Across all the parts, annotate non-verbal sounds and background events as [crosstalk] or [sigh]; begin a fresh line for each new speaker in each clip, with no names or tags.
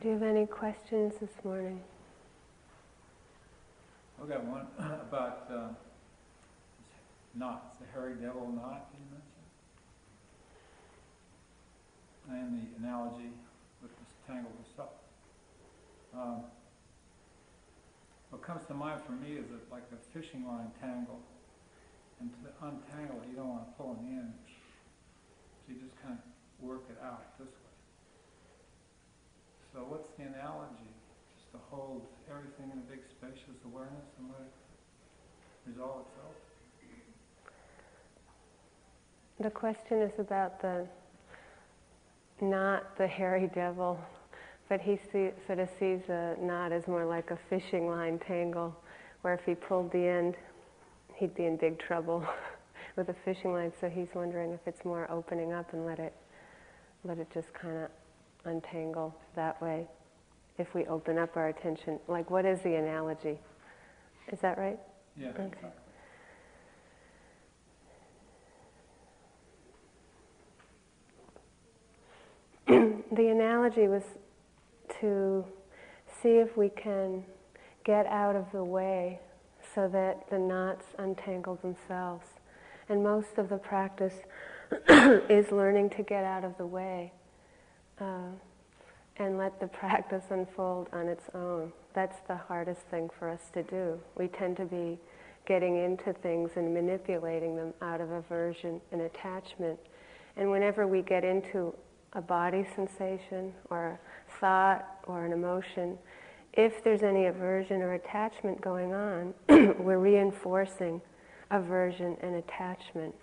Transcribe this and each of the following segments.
Do you have any questions this morning?
I've got one [clears throat] about uh, knots, the hairy devil knot you mentioned, and the analogy with this tangle of stuff. Um, what comes to mind for me is that like a fishing line tangle, and to untangle it, you don't want to pull it in, so you just kind of work it out this way. So what's the analogy? Just to hold everything in a big spacious awareness and let it resolve itself?
The question is about the not the hairy devil, but he see, sort of sees a knot as more like a fishing line tangle, where if he pulled the end, he'd be in big trouble [laughs] with a fishing line. So he's wondering if it's more opening up and let it let it just kind of untangle that way. If we open up our attention, like what is the analogy? Is that right?
Yeah.
Okay. [clears throat] the analogy was to see if we can get out of the way so that the knots untangle themselves. And most of the practice [clears throat] is learning to get out of the way uh, and let the [laughs] practice unfold on its own. That's the hardest thing for us to do. We tend to be getting into things and manipulating them out of aversion and attachment. And whenever we get into a body sensation or a thought or an emotion, if there's any aversion or attachment going on, [clears throat] we're reinforcing aversion and attachment.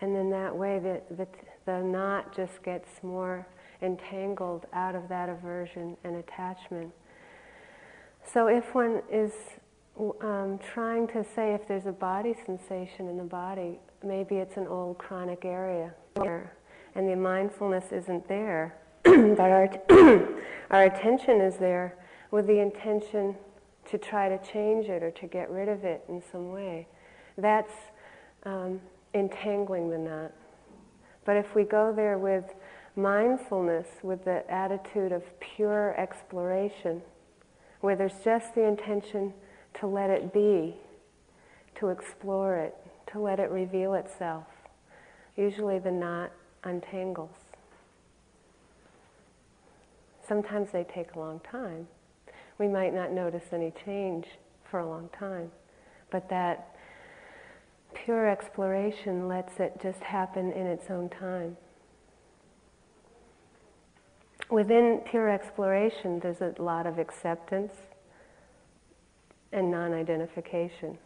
And then that way, the, the, the knot just gets more entangled out of that aversion and attachment. So if one is um, trying to say if there's a body sensation in the body, maybe it's an old chronic area and the mindfulness isn't there, [clears throat] but our, [clears throat] our attention is there with the intention to try to change it or to get rid of it in some way. That's um, entangling the knot. But if we go there with mindfulness, with the attitude of pure exploration, where there's just the intention to let it be, to explore it, to let it reveal itself, usually the knot untangles. Sometimes they take a long time. We might not notice any change for a long time, but that pure exploration lets it just happen in its own time. Within pure exploration, there's a lot of acceptance and non identification.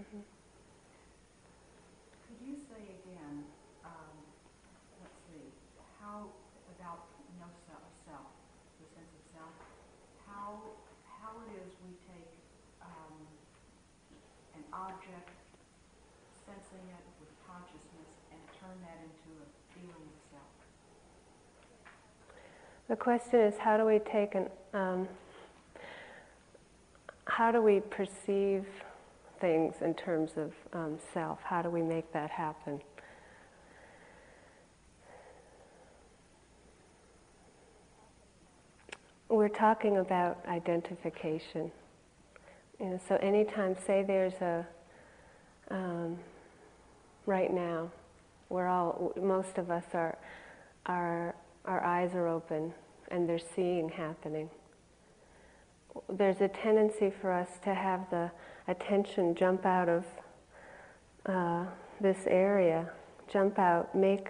Mm-hmm.
Could you say again, um, let's see, how, about no self,
the sense of self, the question is how do we take an, um, how do we perceive things in terms of um, self? How do we make that happen? We're talking about identification. You know, so anytime, say there's a, um, right now, we're all, most of us are, are our eyes are open and there's seeing happening. There's a tendency for us to have the attention jump out of uh, this area, jump out, make,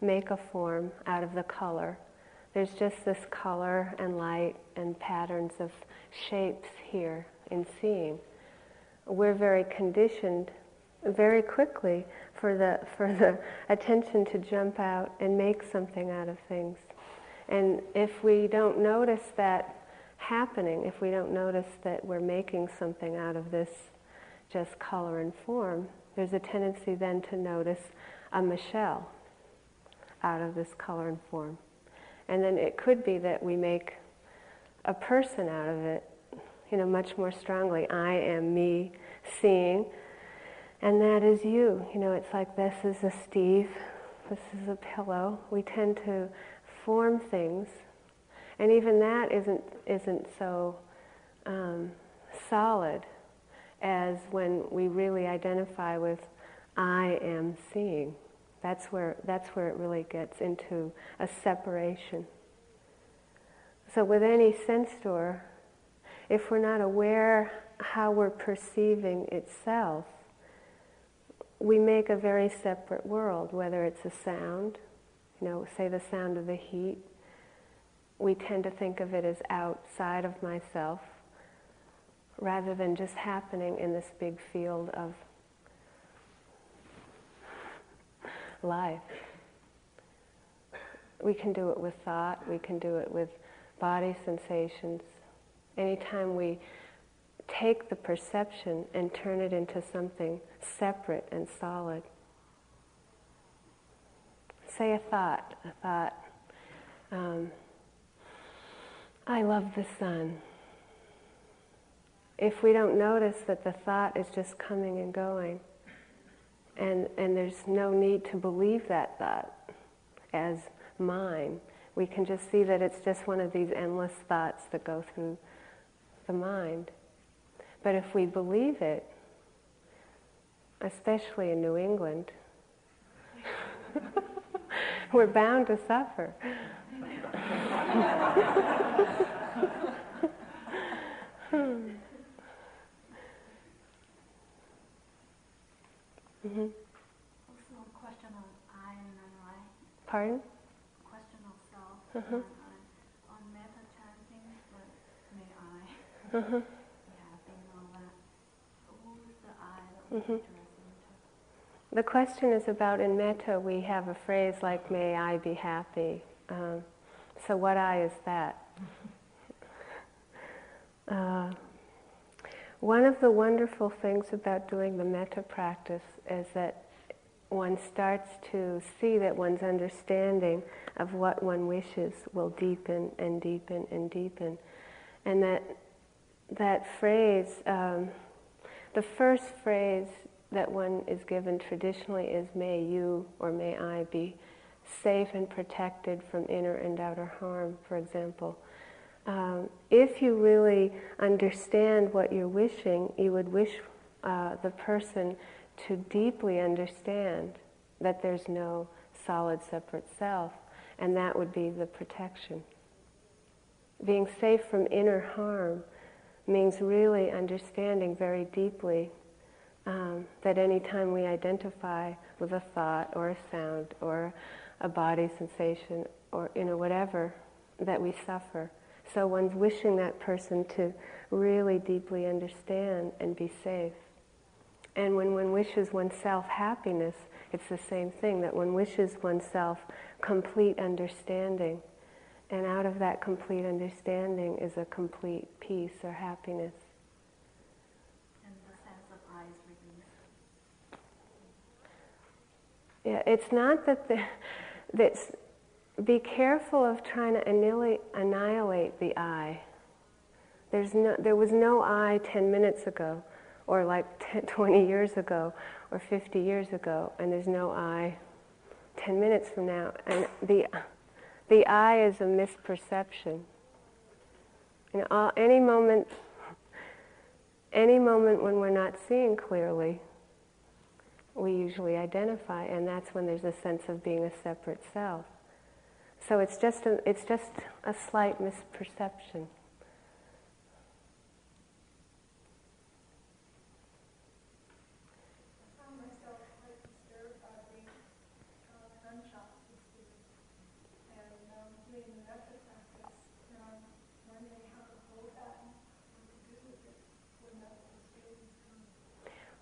make a form out of the color. There's just this color and light and patterns of shapes here in seeing. We're very conditioned very quickly for the, for the attention to jump out and make something out of things. And if we don't notice that happening, if we don't notice that we're making something out of this just color and form, there's a tendency then to notice a Michele out of this color and form. And then it could be that we make a person out of it, you know, much more strongly. I am me seeing and that is you. You know, it's like this is a Steve, this is a pillow. We tend to form things, and even that isn't isn't so um, solid as when we really identify with I am seeing. That's where that's where it really gets into a separation. So with any sense door, if we're not aware how we're perceiving itself, we make a very separate world, whether it's a sound, you know, say the sound of the heat. We tend to think of it as outside of myself rather than just happening in this big field of life. We can do it with thought, we can do it with body sensations. Anytime we take the perception and turn it into something separate and solid. Say a thought, a thought. Um, I love the sun. If we don't notice that the thought is just coming and going, and, and there's no need to believe that thought as mine, we can just see that it's just one of these endless thoughts that go through the mind. But if we believe it, especially in New England, [laughs] we're bound to suffer.
Mm-hmm. Question on I and I.
Pardon?
Question of self
uh-huh.
On metta chanting, like, may I. Uh-huh. Mm-hmm.
The question is about in metta, we have a phrase like, may I be happy. Um, so, what I is that? [laughs] Uh, one of the wonderful things about doing the metta practice is that one starts to see that one's understanding of what one wishes will deepen and deepen and deepen. And that, that phrase, um, the first phrase that one is given traditionally is, May you or may I be safe and protected from inner and outer harm, for example. Um, if you really understand what you're wishing, you would wish uh, the person to deeply understand that there's no solid separate self, and that would be the protection. Being safe from inner harm means really understanding very deeply um, that anytime we identify with a thought or a sound or a body sensation or you know whatever, that we suffer. So one's wishing that person to really deeply understand and be safe. And when one wishes oneself happiness, it's the same thing, that one wishes oneself complete understanding. And out of that complete understanding is a complete peace or happiness.
And the sense of I is released.
Yeah, it's not that the, that's, be careful of trying to annihilate, annihilate the I. There's no, there was no I 10 minutes ago, or like [laughs] 10, 20 years ago, or 50 years ago, and there's no I 10 minutes from now. And the, the I is a misperception. Know, all, any moment, any moment when we're not seeing clearly, we usually identify, and that's when there's a sense of being a separate self. So it's just a, it's just a slight misperception.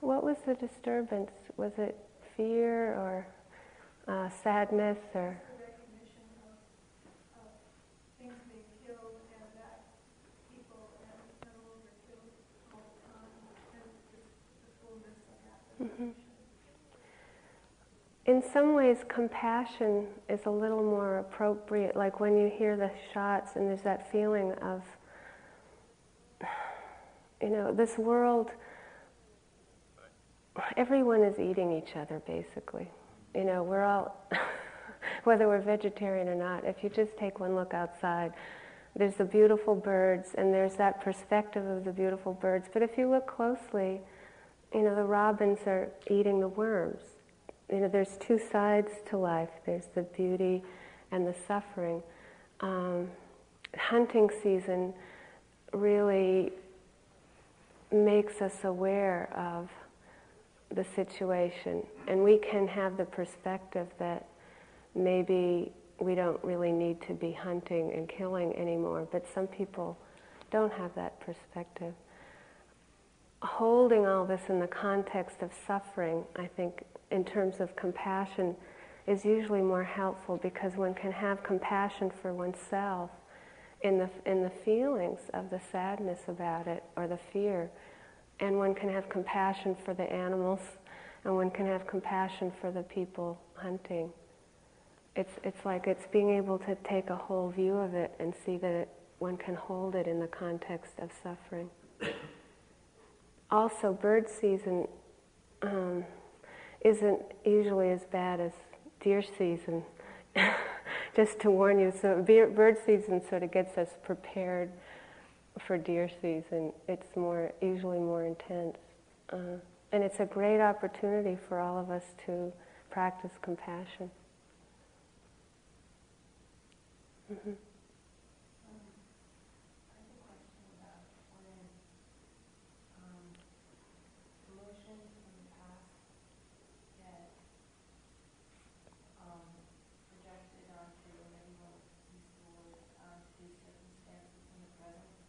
What was the disturbance? Was it fear or uh, sadness or? Mm-hmm. In some ways, compassion is a little more appropriate. Like when you hear the shots and there's that feeling of, [sighs] you know, this world everyone is eating each other basically. You know, we're all [laughs] whether we're vegetarian or not. If you just take one look outside, there's the beautiful birds and there's that perspective of the beautiful birds. But if you look closely, you know, the robins are eating the worms. You know, there's two sides to life. There's the beauty and the suffering. Um, hunting season really makes us aware of the situation, and we can have the perspective that maybe we don't really need to be hunting and killing anymore, but some people don't have that perspective. Holding all this in the context of suffering, I think, in terms of compassion, is usually more helpful because one can have compassion for oneself in the, in the feelings of the sadness about it or the fear. And one can have compassion for the animals and one can have compassion for the people hunting. It's, it's like it's being able to take a whole view of it and see that it, one can hold it in the context of suffering. [coughs] also, bird season um, isn't usually as bad as deer season. [laughs] just to warn you. So bird season sort of gets us prepared for deer season. It's more usually more intense, uh, and it's a great opportunity for all of us to practice compassion.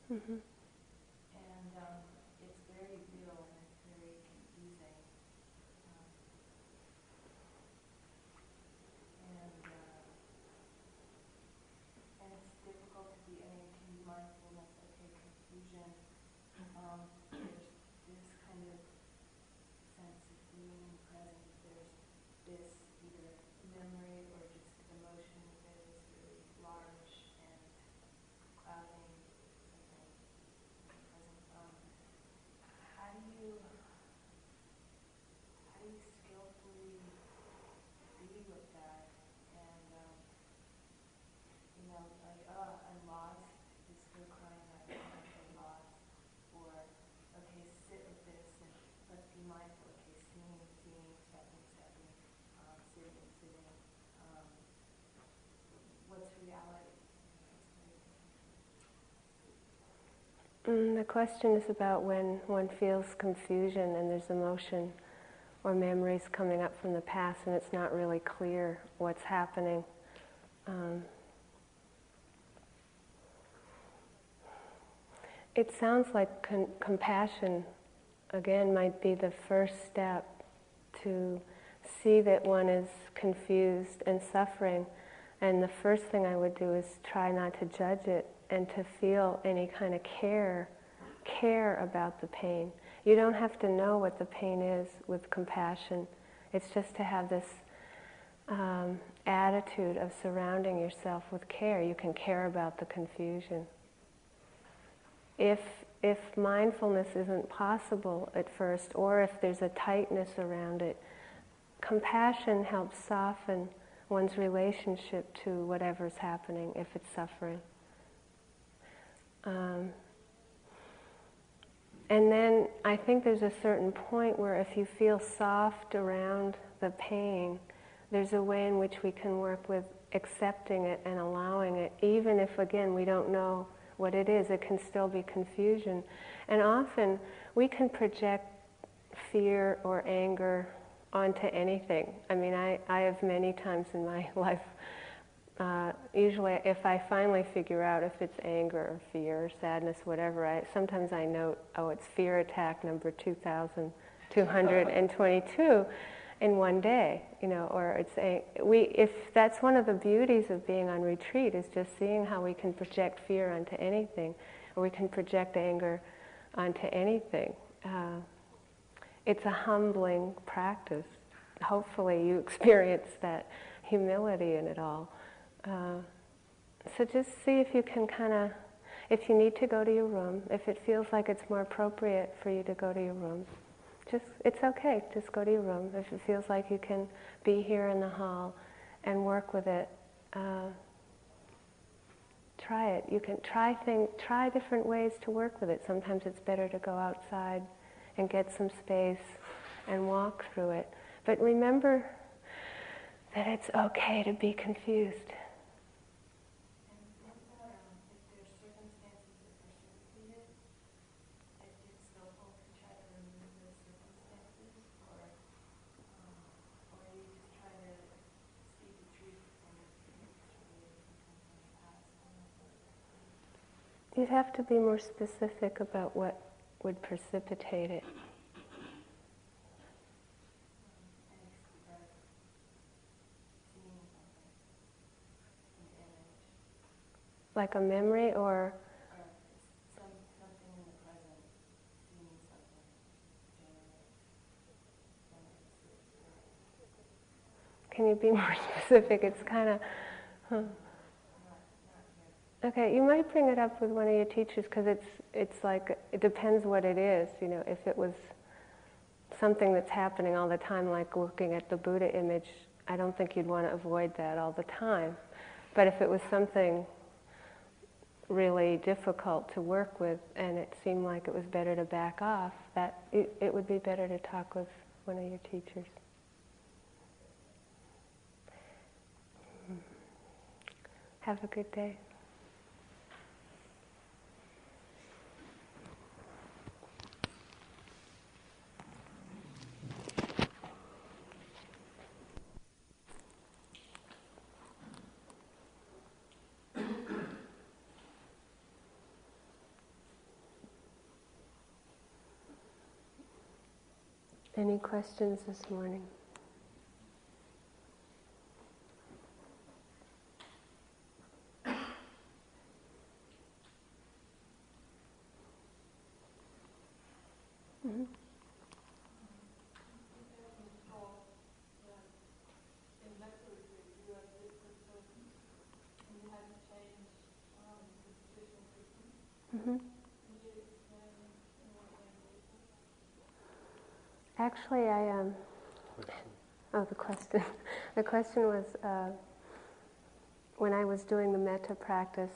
Mm-hmm.
And um, it's very real and it's very confusing. Um, and uh, and it's difficult to be, I mean, to be mindfulness, okay, confusion. Um, there's this kind of sense of being present. There's this either memory or just emotion that is really large and clouding you, how do you skillfully be with that? And, um, you know, like, oh, I'm lost, just go crying out, I'm lost. Or, okay, sit with this and let's be mindful, okay, seeing, seeing, stepping, stepping, um, sitting, sitting. Um, reality?
Mm, the question is about when one feels confusion and there's emotion or memories coming up from the past and it's not really clear what's happening. Um, it sounds like con- compassion, again, might be the first step to see that one is confused and suffering. And the first thing I would do is try not to judge it and to feel any kind of care, care about the pain. You don't have to know what the pain is with compassion. It's just to have this um, attitude of surrounding yourself with care. You can care about the confusion. If if mindfulness isn't possible at first, or if there's a tightness around it, compassion helps soften one's relationship to whatever's happening if it's suffering. Um, and then I think there's a certain point where if you feel soft around the pain, there's a way in which we can work with accepting it and allowing it, even if, again, we don't know what it is. It can still be confusion. And often we can project fear or anger onto anything. I mean, I, I have many times in my [laughs] life uh, usually if I finally figure out if it's anger or fear or sadness, whatever, I, sometimes I note, oh, it's fear attack number 2,222 in one day, you know, or it's we, if that's one of the beauties of being on retreat is just seeing how we can project fear onto anything, or we can project anger onto anything. Uh, it's a humbling practice. Hopefully you experience that humility in it all. Uh, so just see if you can kind of, if you need to go to your room, if it feels like it's more appropriate for you to go to your room, just it's okay. Just go to your room. If it feels like you can be here in the hall and work with it. Uh, try it. You can try thing, try different ways to work with it. Sometimes it's better to go outside and get some space and walk through it. But remember that it's okay to be confused. You'd have to be more specific about what would precipitate it. Like a memory or can you be more [laughs] specific? It's kind of. Huh. Okay, you might bring it up with one of your teachers because it's it's like it depends what it is. You know, if it was something that's happening all the time, like looking at the Buddha image, I don't think you'd want to avoid that all the time. But if it was something really difficult to work with and it seemed like it was better to back off, that it, it would be better to talk with one of your teachers. Hmm. Have a good day. Any questions this morning? Mhm. Mhm. Actually, I um. Oh, the question. [laughs] the question was uh, when I was doing the metta practice,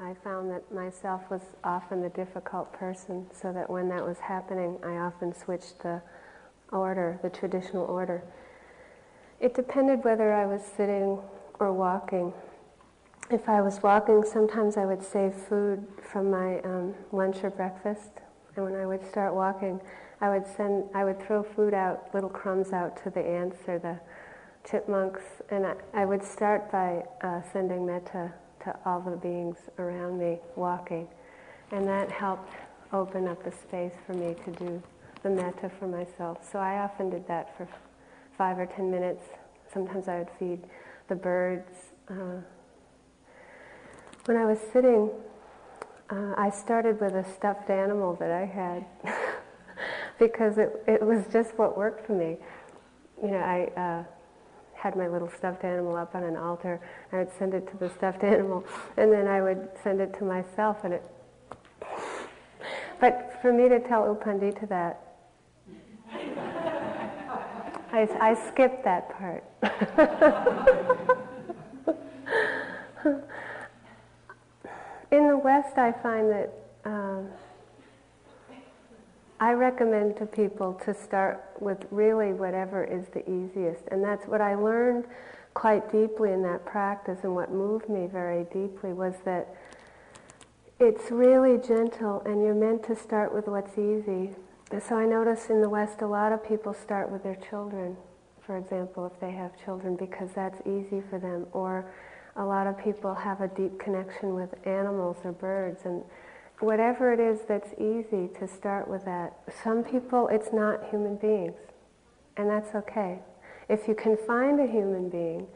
I found that myself was often the difficult person, so that when that was happening, I often switched the order, the traditional order. It depended whether I was sitting or walking. If I was walking, sometimes I would save food from my um, lunch or breakfast, and when I would start walking, I would send, I would throw food out, little crumbs out to the ants or the chipmunks, and I, I would start by uh, sending metta to all the beings around me walking, and that helped open up a space for me to do the metta for myself. So I often did that for five or ten minutes. Sometimes I would feed the birds. Uh, when I was sitting, uh, I started with a stuffed animal that I had. [laughs] because it, it was just what worked for me. You know, I uh, had my little stuffed animal up on an altar. I would send it to the stuffed [laughs] animal, and then I would send it to myself, and it. But for me to tell U Pandita that, I, I skipped that part. [laughs] In the West, I find that. Um, I recommend to people to start with really whatever is the easiest. And that's what I learned quite deeply in that practice and what moved me very deeply was that it's really gentle and you're meant to start with what's easy. So I notice in the West a lot of people start with their children, for example, if they have children, because that's easy for them. Or a lot of people have a deep connection with animals or birds and whatever it is that's easy to start with that. Some people, it's not human beings, and that's okay. If you can find a human being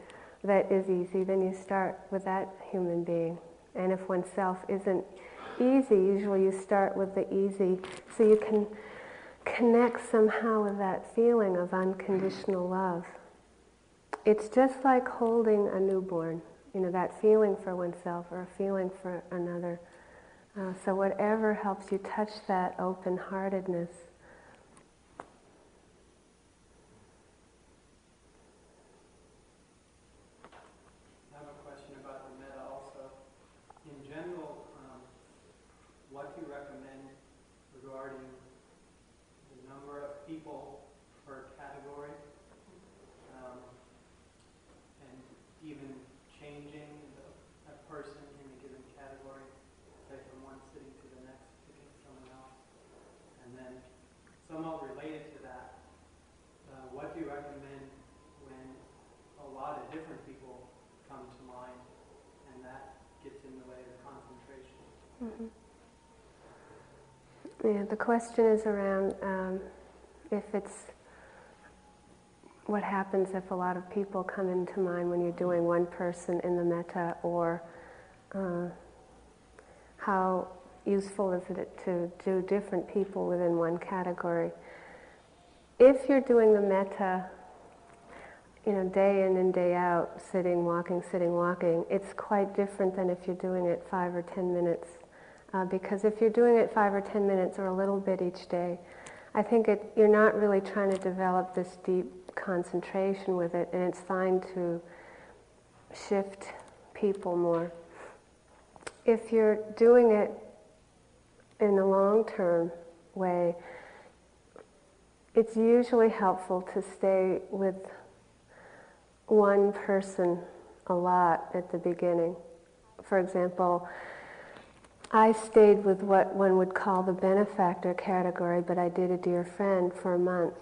that is easy, then you start with that human being. And if oneself isn't easy, usually you start with the easy, so you can connect somehow with that feeling of unconditional love. It's just like holding a newborn, you know, that feeling for oneself or a feeling for another. Uh, so, whatever helps you touch that open heartedness.
regarding the number of people per category, um, and even changing the, a person in a given category, say from one sitting to the next, picking someone else. And then, somewhat related to that, uh, what do you recommend when a lot of different people come to mind and that gets in the way of the concentration?
Mhm. Yeah, the question is around um, if it's what happens if a lot of people come into mind when you're doing one person in the metta, or uh, how useful is it to do different people within one category. If you're doing the metta, you know, day in and day out, sitting, walking, sitting, walking, it's quite different than if you're doing it five or ten minutes. Uh, because if you're doing it five or ten minutes or a little bit each day, I think it, you're not really trying to develop this deep concentration with it, and it's fine to shift people more. If you're doing it in a long term way, it's usually helpful to stay with one person a lot at the beginning. For example, I stayed with what one would call the benefactor category, but I did a dear friend for a month.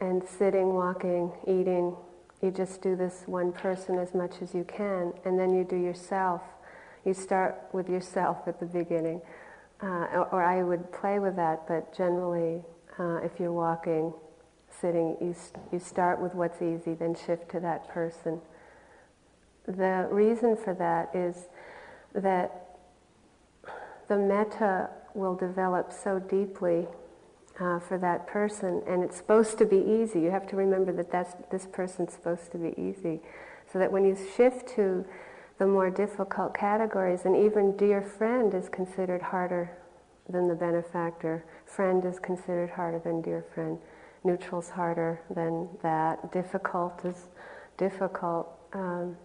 And sitting, walking, eating, you just do this one person as much as you can, and then you do yourself. You start with yourself at the beginning. Uh, or, or, I would play with that, but generally, uh, if you're walking, sitting, you, you start with what's easy, then shift to that person. The reason for that is that the metta will develop so deeply uh, for that person, and it's supposed to be easy. You have to remember that that's, this person's supposed to be easy. So that when you shift to the more difficult categories, and even dear friend is considered harder than the benefactor, friend is considered harder than dear friend, neutral's harder than that, difficult is difficult. Um,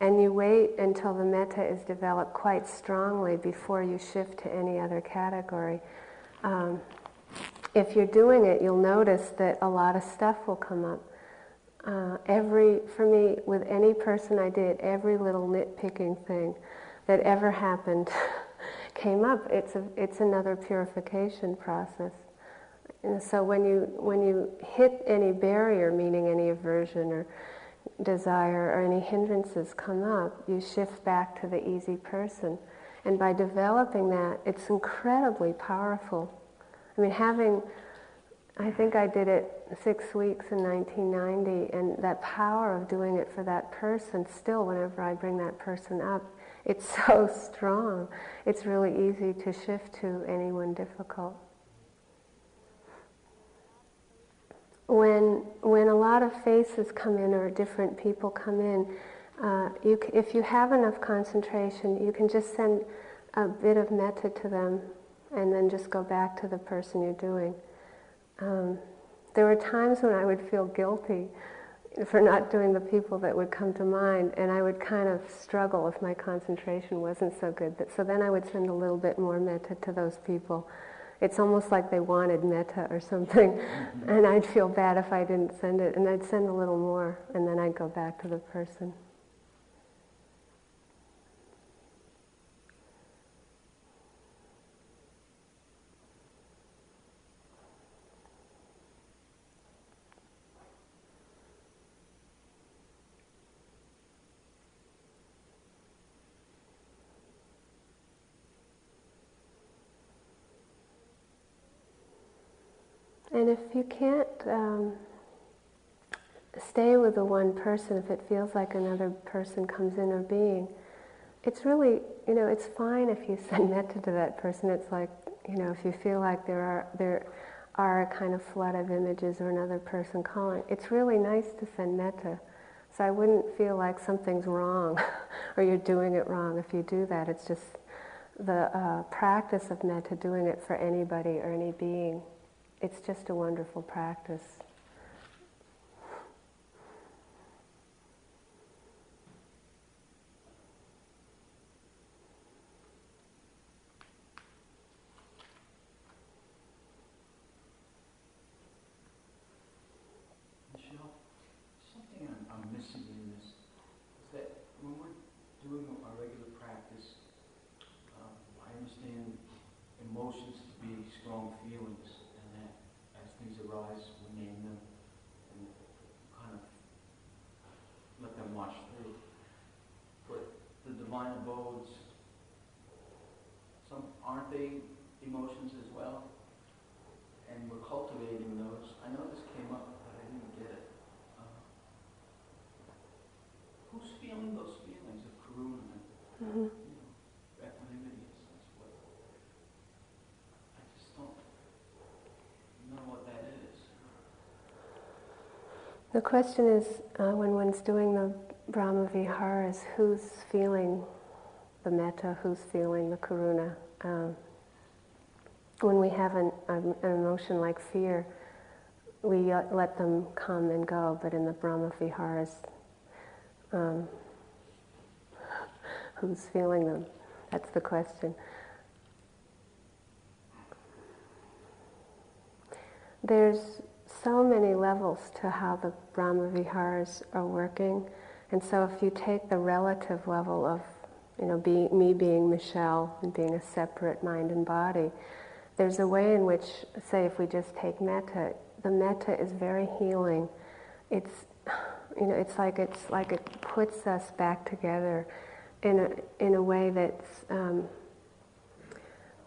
and you wait until the metta is developed quite strongly before you shift to any other category. Um, if you're doing it, you'll notice that a lot of stuff will come up. Uh, every, for me, with any person I did, every little nitpicking thing that ever happened [laughs] came up. It's a, it's another purification process. And so when you when you hit any barrier, meaning any aversion or desire or any hindrances come up, you shift back to the easy person. And by developing that, it's incredibly powerful. I mean, having, I think I did it six weeks in 1990, and that power of doing it for that person, still, whenever I bring that person up, it's [laughs] so strong. It's really easy to shift to anyone difficult. When when a lot of faces come in or different people come in, uh, you c- if you have enough concentration, you can just send a bit of metta to them, and then just go back to the person you're doing. Um, there were times when I would feel guilty for not doing the people that would come to mind, and I would kind of struggle if my concentration wasn't so good. So then I would send a little bit more metta to those people it's almost like they wanted metta or something. Mm-hmm. And I'd feel bad if I didn't send it. And I'd send a little more, and then I'd go back to the person. And if you can't um, stay with the one person, if it feels like another person comes in or being, it's really, you know, it's fine if you [laughs] send metta to that person. It's like, you know, if you feel like there are there are a kind of flood of images or another person calling, it's really nice to send metta. So I wouldn't feel like something's wrong [laughs] or you're doing it wrong if you do that. It's just the uh, practice of metta, doing it for anybody or any being it's just a wonderful practice.
Abodes, some, aren't they emotions as well? And we're cultivating those. I know this came up, but I didn't get it. Uh, Who's feeling those feelings of karuna and,
hmm
you know, equanimity? What? I just don't know what that is.
The question is, uh, when one's doing the Brahma Viharas, who's feeling the metta, who's feeling the karuna? Um, when we have an, an emotion like fear, we let them come and go, but in the Brahma Viharas, um, [laughs] who's feeling them? That's the question. There's so many levels to how the Brahma Viharas are working. And so if you take the relative level of, you know, be, me being Michele and being a separate mind and body, there's a way in which, say, if we just take metta, the metta is very healing. It's, you know, it's like it's like it puts us back together in a in a way that's um,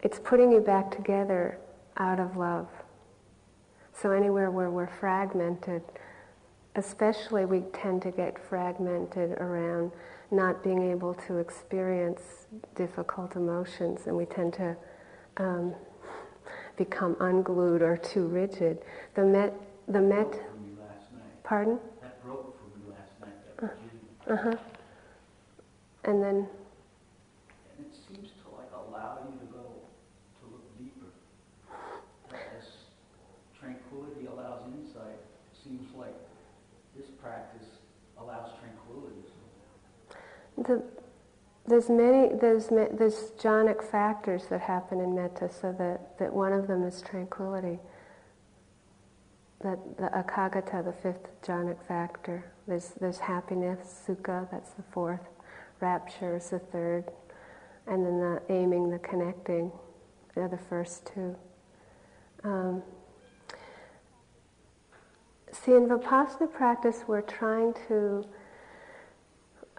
it's putting you back together out of love. So anywhere where we're fragmented, especially we tend to get fragmented around not being able to experience difficult emotions, and we tend to um, become unglued or too rigid. The met, the met,
Broke for me last night.
pardon?
That broke for me last night.
Uh huh. And then,
And it seems to like allow you to go, to look deeper. As tranquility allows insight, it seems like this practice allows tranquility.
The, there's many, there's, there's jhanic factors that happen in metta, so that, that one of them is tranquility. That the ekaggata, the fifth jhanic factor. There's, there's happiness, sukha, that's the fourth. Rapture is the third. And then the aiming, the connecting, they're the first two. Um, see, in Vipassana practice, we're trying to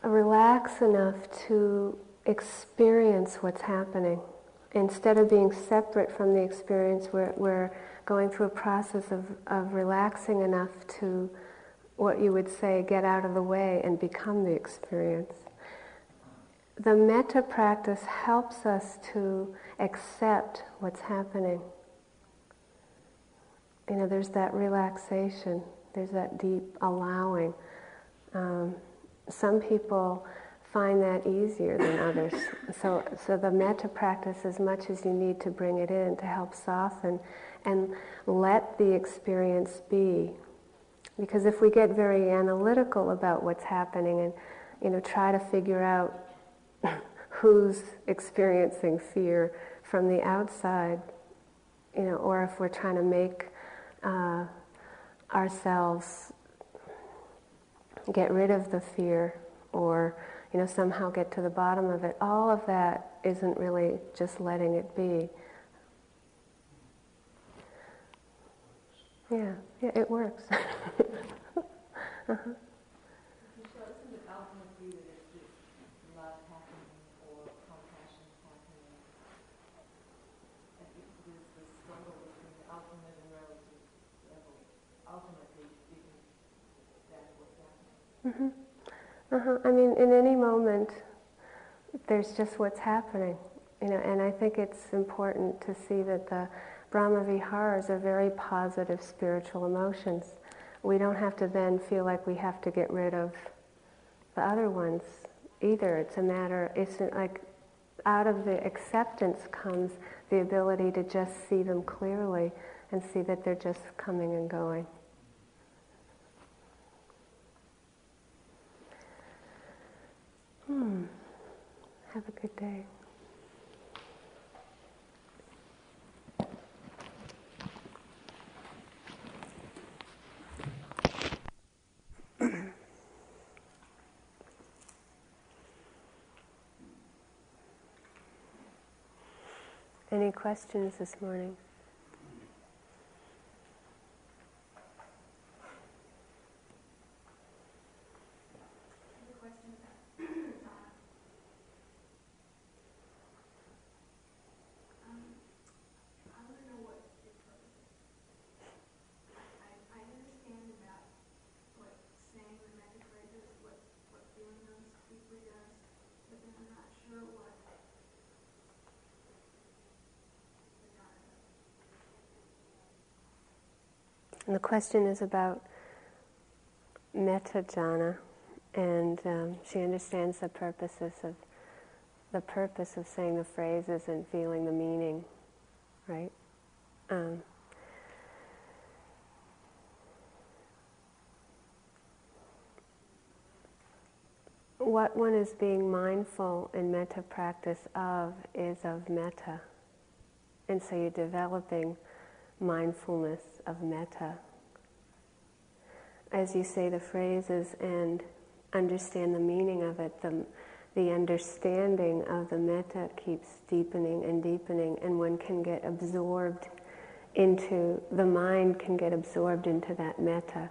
relax enough to experience what's happening. Instead of being separate from the experience, we're, we're going through a process of, of relaxing enough to, what you would say, get out of the way and become the experience. The metta practice helps us to accept what's happening. You know, there's that relaxation, there's that deep allowing. Um, some people find that easier than others. So, so the metta practice, as much as you need to bring it in to help soften and let the experience be. Because if we get very analytical about what's happening and, you know, try to figure out [laughs] who's experiencing fear from the outside, you know, or if we're trying to make uh, ourselves get rid of the fear or you know somehow get to the bottom of it. All of that isn't really just letting it be. Yeah yeah it works. [laughs] Uh-huh.
Michele, isn't it ultimately that it's just love happening or compassion happening? I think there's this struggle between the ultimate and relative level. Ultimately, isn't that what's happening?
hmm uh-huh. I mean, in any moment, there's just what's happening, you know. And I think it's important to see that the Brahma Viharas are very positive spiritual emotions. We don't have to then feel like we have to get rid of the other ones either. It's a matter. It's like out of the acceptance comes the ability to just see them clearly and see that they're just coming and going. Hmm. Have a good day. [clears throat] Any questions this morning? And the question is about metta jhana, and um, she understands the purposes of the purpose of saying the phrases and feeling the meaning, right? Um, what one is being mindful in metta practice of is of metta. And so you're developing mindfulness of metta. As you say the phrases and understand the meaning of it, the, the understanding of the metta keeps deepening and deepening, and one can get absorbed into, the mind can get absorbed into that metta.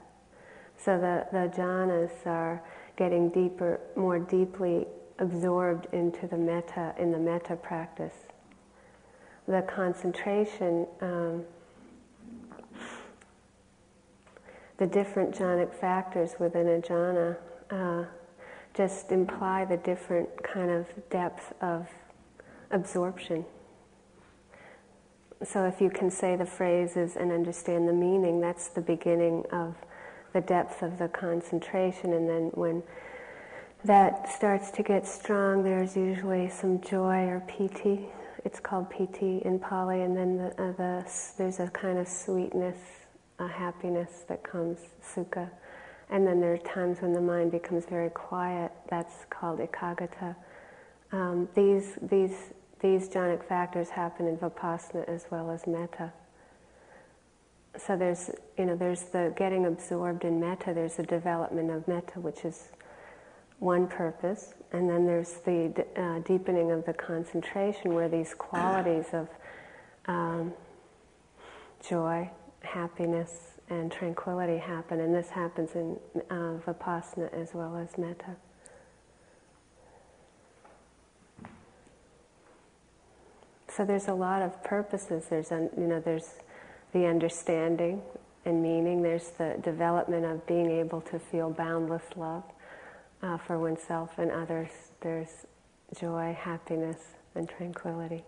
So the, the jhanas are getting deeper, more deeply absorbed into the metta, in the metta practice. The concentration, um, the different jhanic factors within a jhana uh, just imply the different kind of depth of absorption. So if you can say the phrases and understand the meaning, that's the beginning of the depth of the concentration. And then when that starts to get strong, there's usually some joy or piti. It's called piti in Pali. And then the, uh, the, there's a kind of sweetness, a happiness that comes, sukha. And then there are times when the mind becomes very quiet. That's called ekaggata. Um, these, these, these jhanic factors happen in vipassana as well as metta. So there's, you know, there's the getting absorbed in metta. There's the development of metta, which is one purpose, and then there's the uh, deepening of the concentration, where these qualities of um, joy, happiness, and tranquility happen, and this happens in uh, vipassana as well as metta. So there's a lot of purposes. There's, you know, there's the understanding and meaning. There's the development of being able to feel boundless love uh, for oneself and others. There's joy, happiness, and tranquility.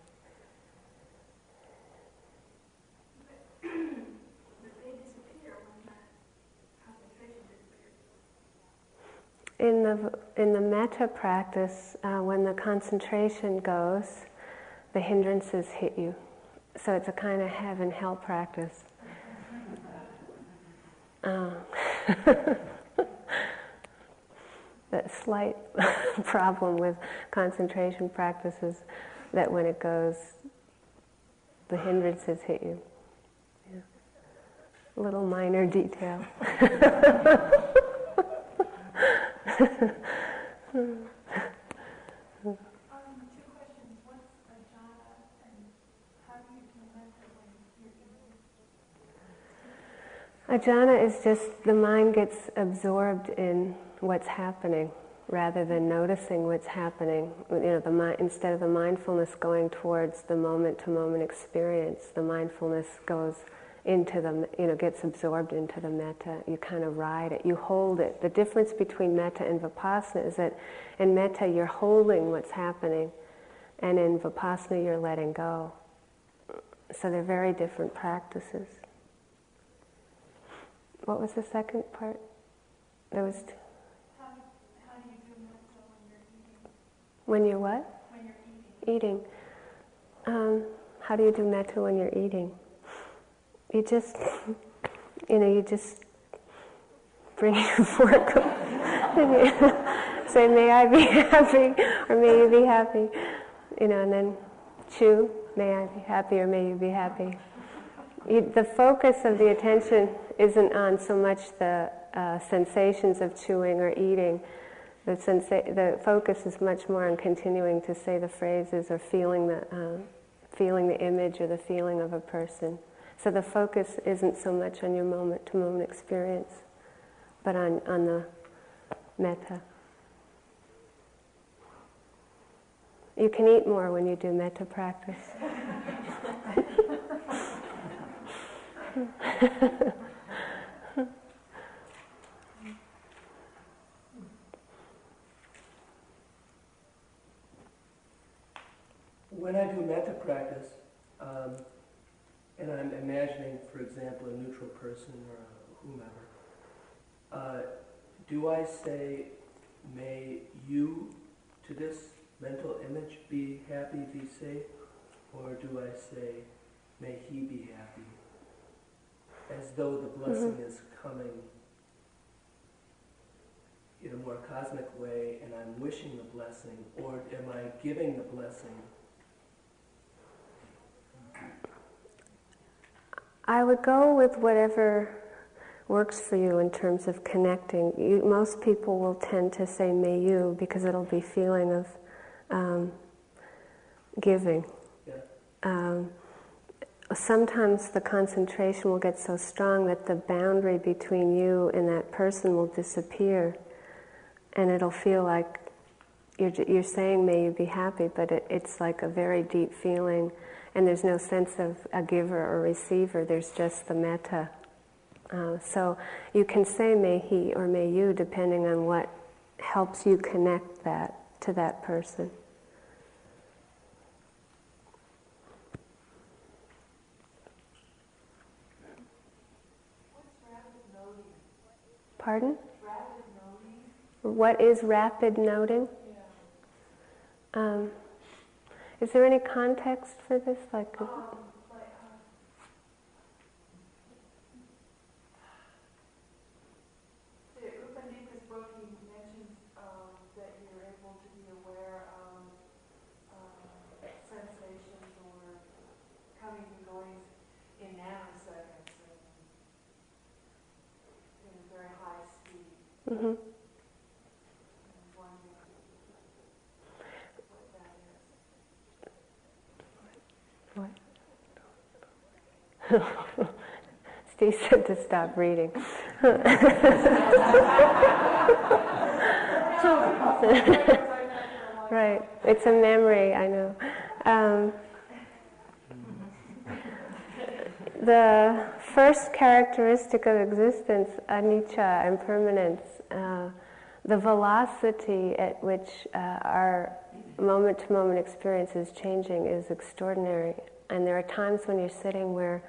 In the, in the metta practice, uh, when the concentration goes, the hindrances hit you. So it's a kind of heaven hell practice. Uh, [laughs] that slight [laughs] problem with concentration practices that when it goes, the hindrances hit you. Yeah. Little minor detail. [laughs] Um, A uh, jhana is just the mind gets absorbed in what's happening rather than noticing what's happening. You know, the mind, instead of the mindfulness going towards the moment to moment experience, the mindfulness goes into the, you know, gets absorbed into the metta. You kind of ride it, you hold it. The difference between metta and vipassana is that in metta you're holding what's happening, and in vipassana you're letting go. So they're very different practices. What was the second part? There was. T-
how, how do you do metta when you're eating?
When you're what?
When you're eating.
Eating. Um, how do you do metta when you're eating? You just, you know, you just bring your [laughs] fork and you say, "May I be happy," or "May you be happy," you know, and then chew, "May I be happy," or "May you be happy." You, the focus of the attention isn't on so much the uh, sensations of chewing or eating. The, sensa- the focus is much more on continuing to say the phrases or feeling the, uh, feeling the image or the feeling of a person. So the focus isn't so much on your moment to moment experience, but on, on the metta. You can eat more when you do metta practice.
when I do metta practice, um, and I'm imagining, for example, a neutral person or whomever, uh, do I say, may you to this mental image be happy, be safe? Or do I say, may he be happy? As though the blessing is coming in a more cosmic way and I'm wishing the blessing, or am I giving the blessing?
I would go with whatever works for you in terms of connecting. You, most people will tend to say "may you" because it'll be feeling of um, giving.
Yeah.
Um, sometimes the concentration will get so strong that the boundary between you and that person will disappear, and it'll feel like you're, you're saying "may you be happy," but it, it's like a very deep feeling, and there's no sense of a giver or receiver. There's just the metta. Uh, so you can say may he or may you depending on what helps you connect that to that person. Pardon? What is rapid noting? Um, is there any context for this? Like,
The Upanika's book, he mentions um, that you're able to be aware of um, sensations or coming and going in nanoseconds and in a very high speed.
mhm.
I'm wondering what that is. [laughs]
Steve said to stop reading. [laughs] right, it's a memory, I know. Um, the first characteristic of existence, anicca, impermanence, uh, the velocity at which uh, our moment to moment experience is changing is extraordinary. And there are times when you're sitting where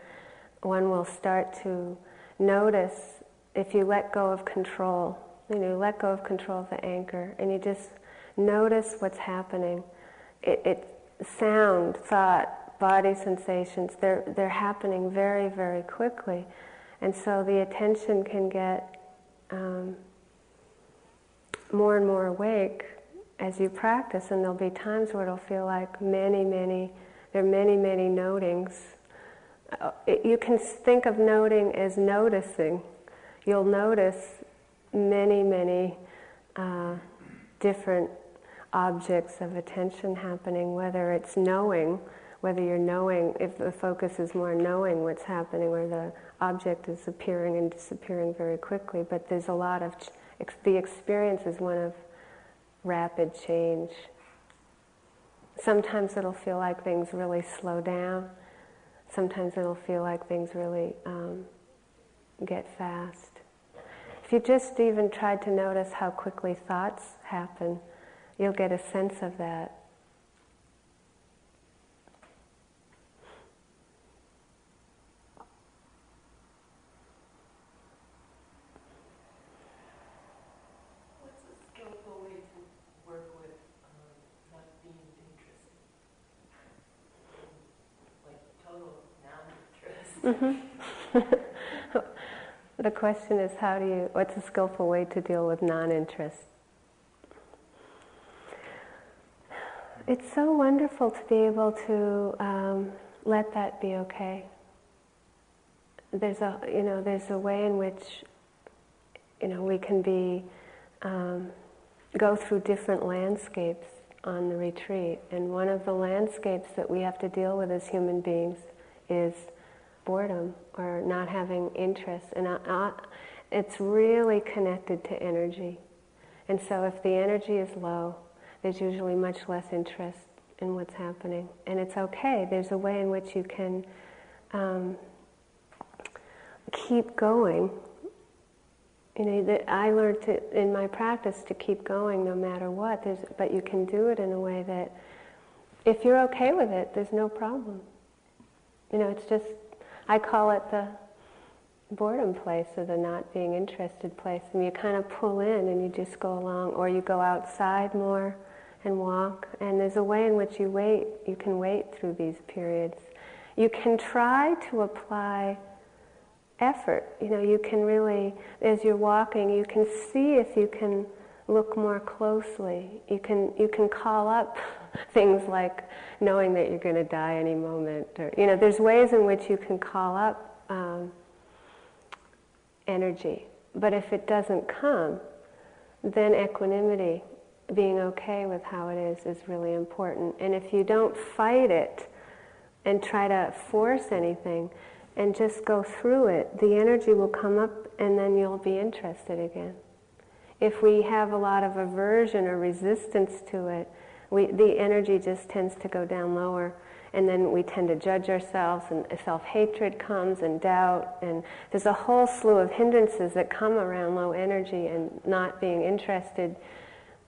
one will start to notice if you let go of control, you know, let go of control of the anchor, and you just notice what's happening. It, it sound, thought, body sensations, they're, they're happening very, very quickly. And so the attention can get um, more and more awake as you practice, and there'll be times where it'll feel like many, many, there are many, many notings uh, you can think of noting as noticing. You'll notice many, many uh, different objects of attention happening, whether it's knowing, whether you're knowing, if the focus is more knowing what's happening, or the object is appearing and disappearing very quickly. But there's a lot of, ch- the experience is one of rapid change. Sometimes it'll feel like things really slow down sometimes it'll feel like things really um, get fast. If you just even tried to notice how quickly thoughts happen, you'll get a sense of that.
What's a skillful way to work with um, not being interested? Like total non-interest? [laughs]
the question is how do you, what's a skillful way to deal with non interest? It's so wonderful to be able to um, let that be okay. There's a, you know, there's a way in which, you know, we can be, um, go through different landscapes on the retreat. And one of the landscapes that we have to deal with as human beings is boredom or not having interest. And uh, uh, it's really connected to energy. And so if the energy is low, there's usually much less interest in what's happening. And it's okay. There's a way in which you can um, keep going. You know, that I learned to, in my practice to keep going no matter what. There's, but you can do it in a way that, if you're okay with it, there's no problem. You know, it's just I call it the boredom place or the not being interested place. And you kind of pull in and you just go along, or you go outside more and walk. And there's a way in which you wait, you can wait through these periods. You can try to apply effort. You know, you can really, as you're walking, you can see if you can look more closely. You can, you can call up [laughs] things like knowing that you're going to die any moment. Or, you know, there's ways in which you can call up um, energy. But if it doesn't come, then equanimity, being okay with how it is, is really important. And if you don't fight it and try to force anything and just go through it, the energy will come up and then you'll be interested again. If we have a lot of aversion or resistance to it, we, the energy just tends to go down lower. And then we tend to judge ourselves and self-hatred comes and doubt and there's a whole slew of hindrances that come around low energy and not being interested.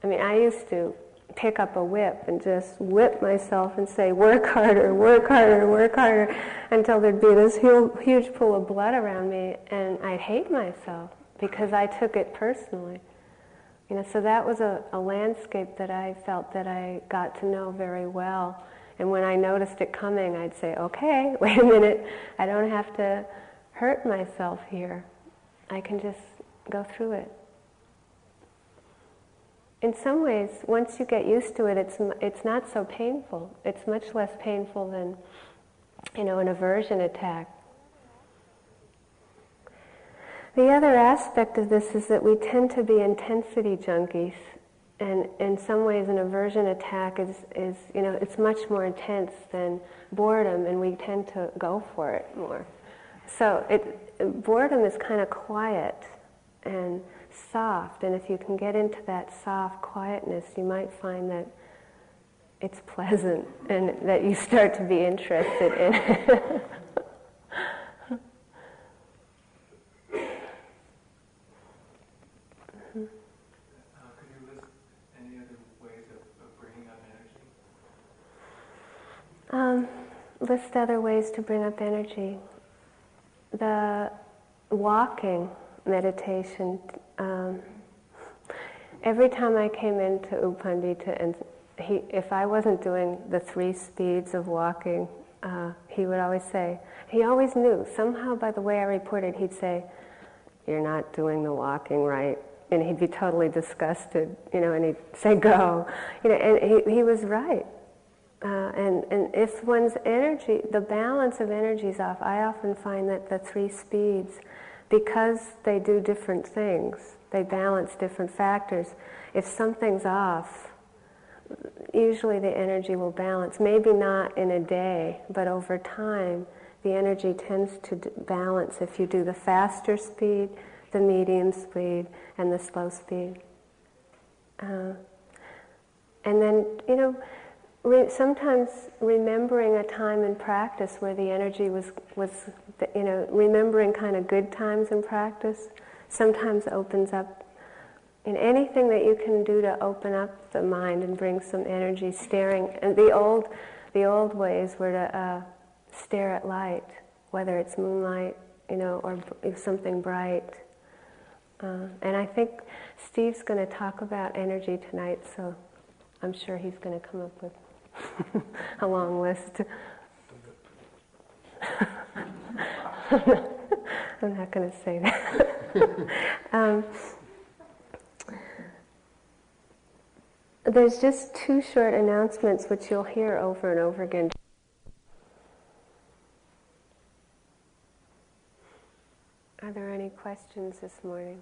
I mean i used to pick up a whip and just whip myself and say work harder work harder work harder until there'd be this huge pool of blood around me and i'd hate myself because i took it personally you know so that was a, a landscape that i felt that i got to know very well and when I noticed it coming, I'd say, okay, [laughs] wait a minute, I don't have to hurt myself here. I can just go through it. In some ways, once you get used to it, it's, it's not so painful. It's much less painful than, you know, an aversion attack. The other aspect of this is that we tend to be intensity junkies and in some ways an aversion attack is, is you know it's much more intense than boredom and we tend to go for it more. So it, boredom is kind of quiet and soft and if you can get into that soft quietness you might find that it's pleasant and that you start to be interested in it [laughs] Um, list other ways to bring up energy. The walking meditation. Um, every time I came into U Pandita, and he, if I wasn't doing the three speeds of walking, uh, he would always say, he always knew, somehow by the way I reported, he'd say, You're not doing the walking right. And he'd be totally disgusted, you know, and he'd say, Go. You know, and he, he was right. Uh, and, and if one's energy, the balance of energy is off, I often find that the three speeds, because they do different things, they balance different factors. If something's off, usually the energy will balance. Maybe not in a day, but over time, the energy tends to balance if you do the faster speed, the medium speed, and the slow speed. Uh, and then, you know, re- sometimes remembering a time in practice where the energy was, was you know, remembering kind of good times in practice sometimes opens up in anything that you can do to open up the mind and bring some energy staring and the old the old ways were to uh, stare at light whether it's moonlight you know or something bright. Uh, and i think steve's going to talk about energy tonight so i'm sure he's going to come up with [laughs] a long list. [laughs] I'm not going to say that. [laughs] um, there's just two short announcements which you'll hear over and over again. Are there any questions this morning?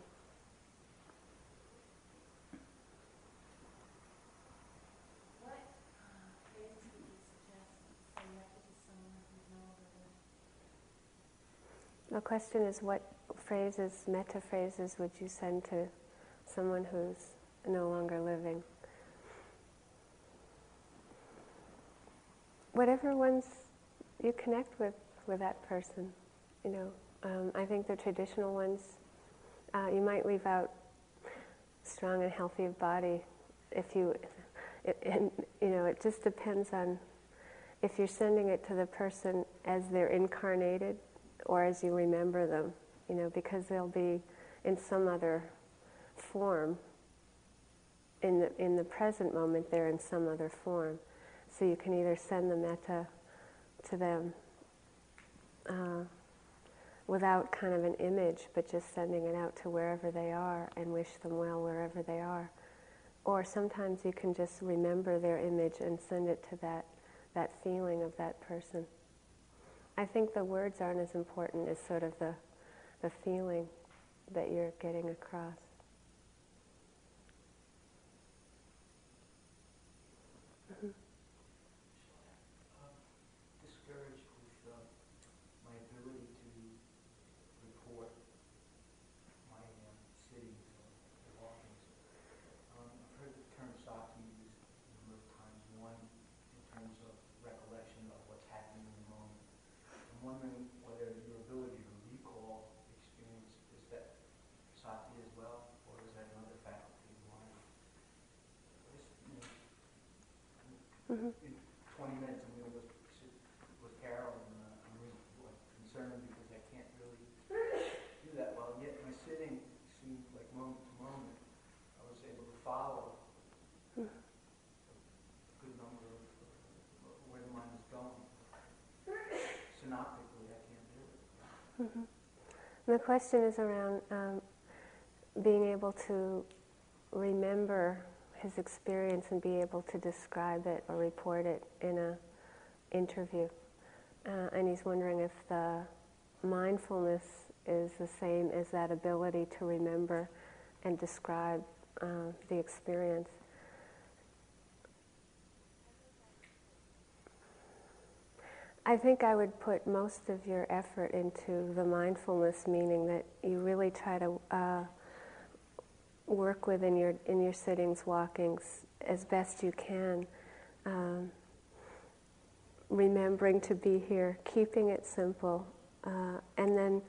The question is what phrases, metta phrases, would you send to someone who's no longer living? Whatever ones you connect with with that person, you know. Um, I think the traditional ones, uh, you might leave out strong and healthy body if you, [laughs] it, and, you know, it just depends on if you're sending it to the person as they're incarnated or as you remember them, you know, because they'll be in some other form. In the, in the present moment, they're in some other form. So you can either send the metta to them uh, without kind of an image, but just sending it out to wherever they are and wish them well wherever they are. Or sometimes you can just remember their image and send it to that, that feeling of that person. I think the words aren't as important as sort of the, the feeling that you're getting across. Mhm.
I'm discouraged with uh, my ability to report my um, sittings or walkings. Um, I've heard the term sati used a number of times, one in terms of recollection of what's happening in the moment. I'm wondering whether your ability to recall experience is that sati as well, or is that another faculty of mind? Just, you know,
Mhm.
in 20 minutes, I'm going to go sit with Carol, and uh, I'm really like, concerned because I can't really do that well. Yet my sitting seemed like moment to moment, I was able to follow
Mhm.
a good number of of where the mind is going. Synoptically, I can't do it.
Mhm. The question is around um, being able to remember his experience and be able to describe it or report it in a interview. Uh, and he's wondering if the mindfulness is the same as that ability to remember and describe uh, the experience. I think I would put most of your effort into the mindfulness, meaning that you really try to uh, work with in your in your sittings, walkings, as best you can, um, remembering to be here, keeping it simple, uh, and then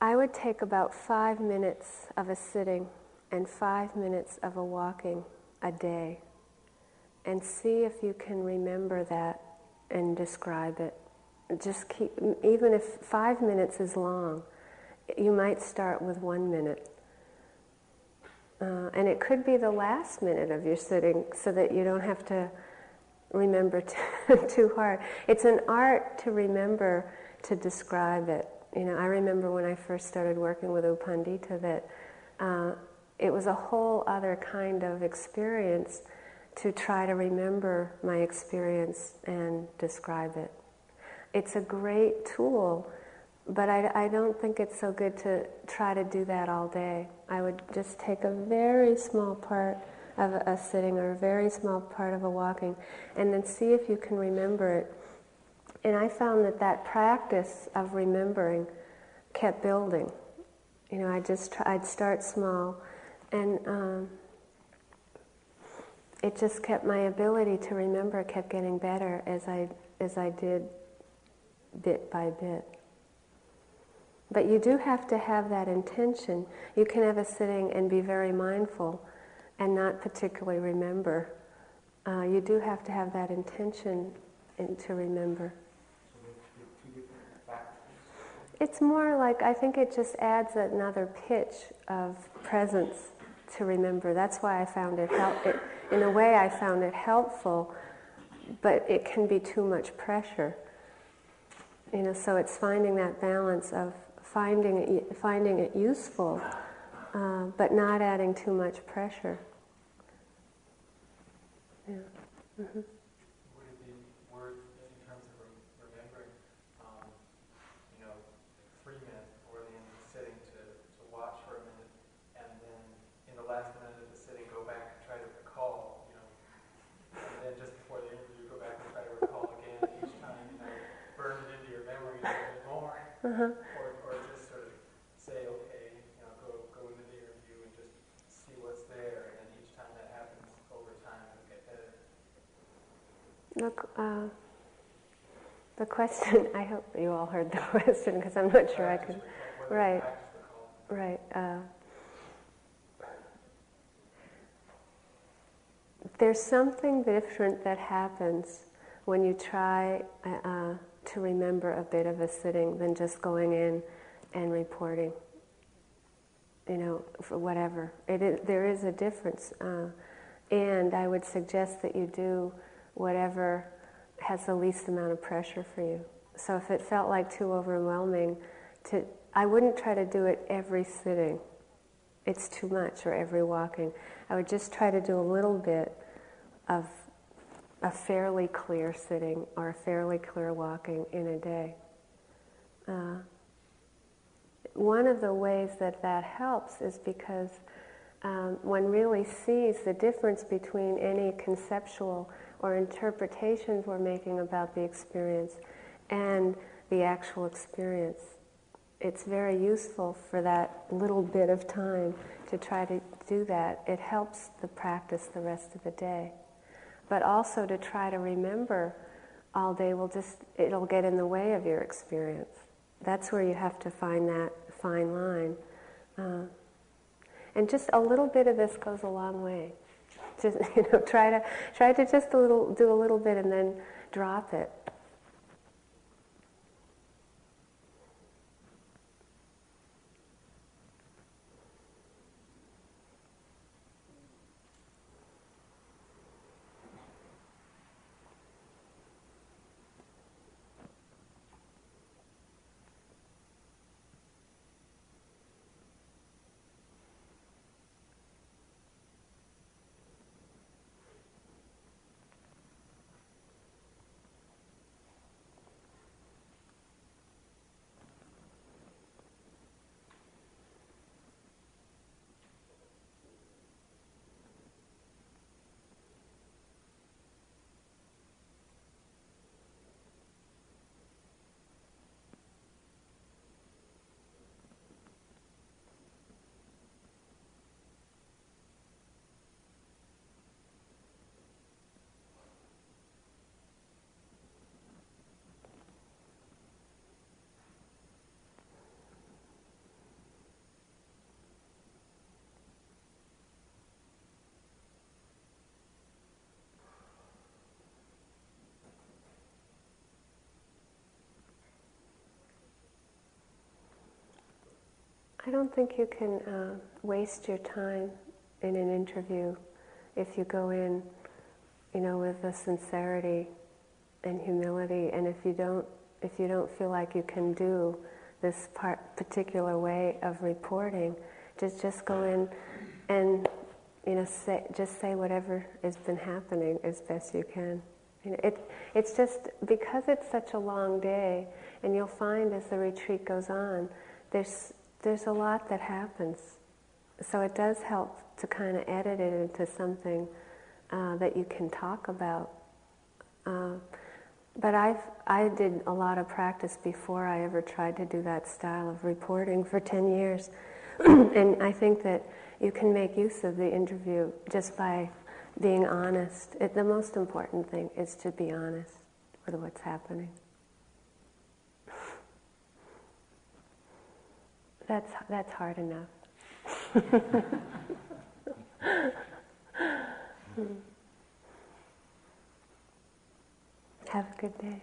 I would take about five minutes of a sitting and five minutes of a walking a day, and see if you can remember that and describe it. Just keep, even if five minutes is long, you might start with one minute. Uh, and it could be the last minute of your sitting so that you don't have to remember [laughs] too, hard. It's an art to remember to describe it. You know, I remember when I first started working with U Pandita that uh, it was a whole other kind of experience to try to remember my experience and describe it. It's a great tool, but I, I, don't think it's so good to try to do that all day. I would just take a very small part of a, sitting or a very small part of a walking and then see if you can remember it. And I found that that practice of remembering kept building. You know, I just try, I'd start small and um, it just kept my ability to remember kept getting better as I as I did bit by bit. But you do have to have that intention. You can have a sitting and be very mindful and not particularly remember. Uh, you do have to have that intention in, to remember. It's more like I think it just adds another pitch of presence to remember. That's why I found it help. It, in a way, I found it helpful, but it can be too much pressure. You know, so it's finding that balance of finding it, finding it useful, uh, but not adding too much pressure. Yeah. Mm-hmm.
Would
Look, uh, the question, [laughs] I hope you all heard the [laughs] question because I'm not sure I could. Right. Right. Uh, there's something different that happens when you try uh, to remember a bit of a sitting than just going in and reporting. You know, for whatever. It is, there is a difference. Uh, and I would suggest that you do whatever has the least amount of pressure for you. So if it felt like too overwhelming, to I wouldn't try to do it every sitting. It's too much, or every walking. I would just try to do a little bit of a fairly clear sitting or a fairly clear walking in a day. Uh, one of the ways that that helps is because um, one really sees the difference between any conceptual or interpretations we're making about the experience and the actual experience. It's very useful for that little bit of time to try to do that. It helps the practice the rest of the day. But also to try to remember all day will just, it'll get in the way of your experience. That's where you have to find that fine line. Uh, and just a little bit of this goes a long way. Just [laughs] you know, try to try to just a little do a little bit and then drop it. I don't think you can uh, waste your time in an interview if you go in, you know, with a sincerity and humility, and if you don't, if you don't feel like you can do this part, particular way of reporting, just just go in and you know say just say whatever has been happening as best you can. You know, it, it's just because it's such a long day, and you'll find as the retreat goes on, there's there's a lot that happens. So it does help to kind of edit it into something uh, that you can talk about. Uh, but I've, I did a lot of practice before I ever tried to do that style of reporting for 10 years. [clears throat] and I think that you can make use of the interview just by being honest. It, the most important thing is to be honest with what's happening. That's, that's hard enough. [laughs] Hmm. Have a good day.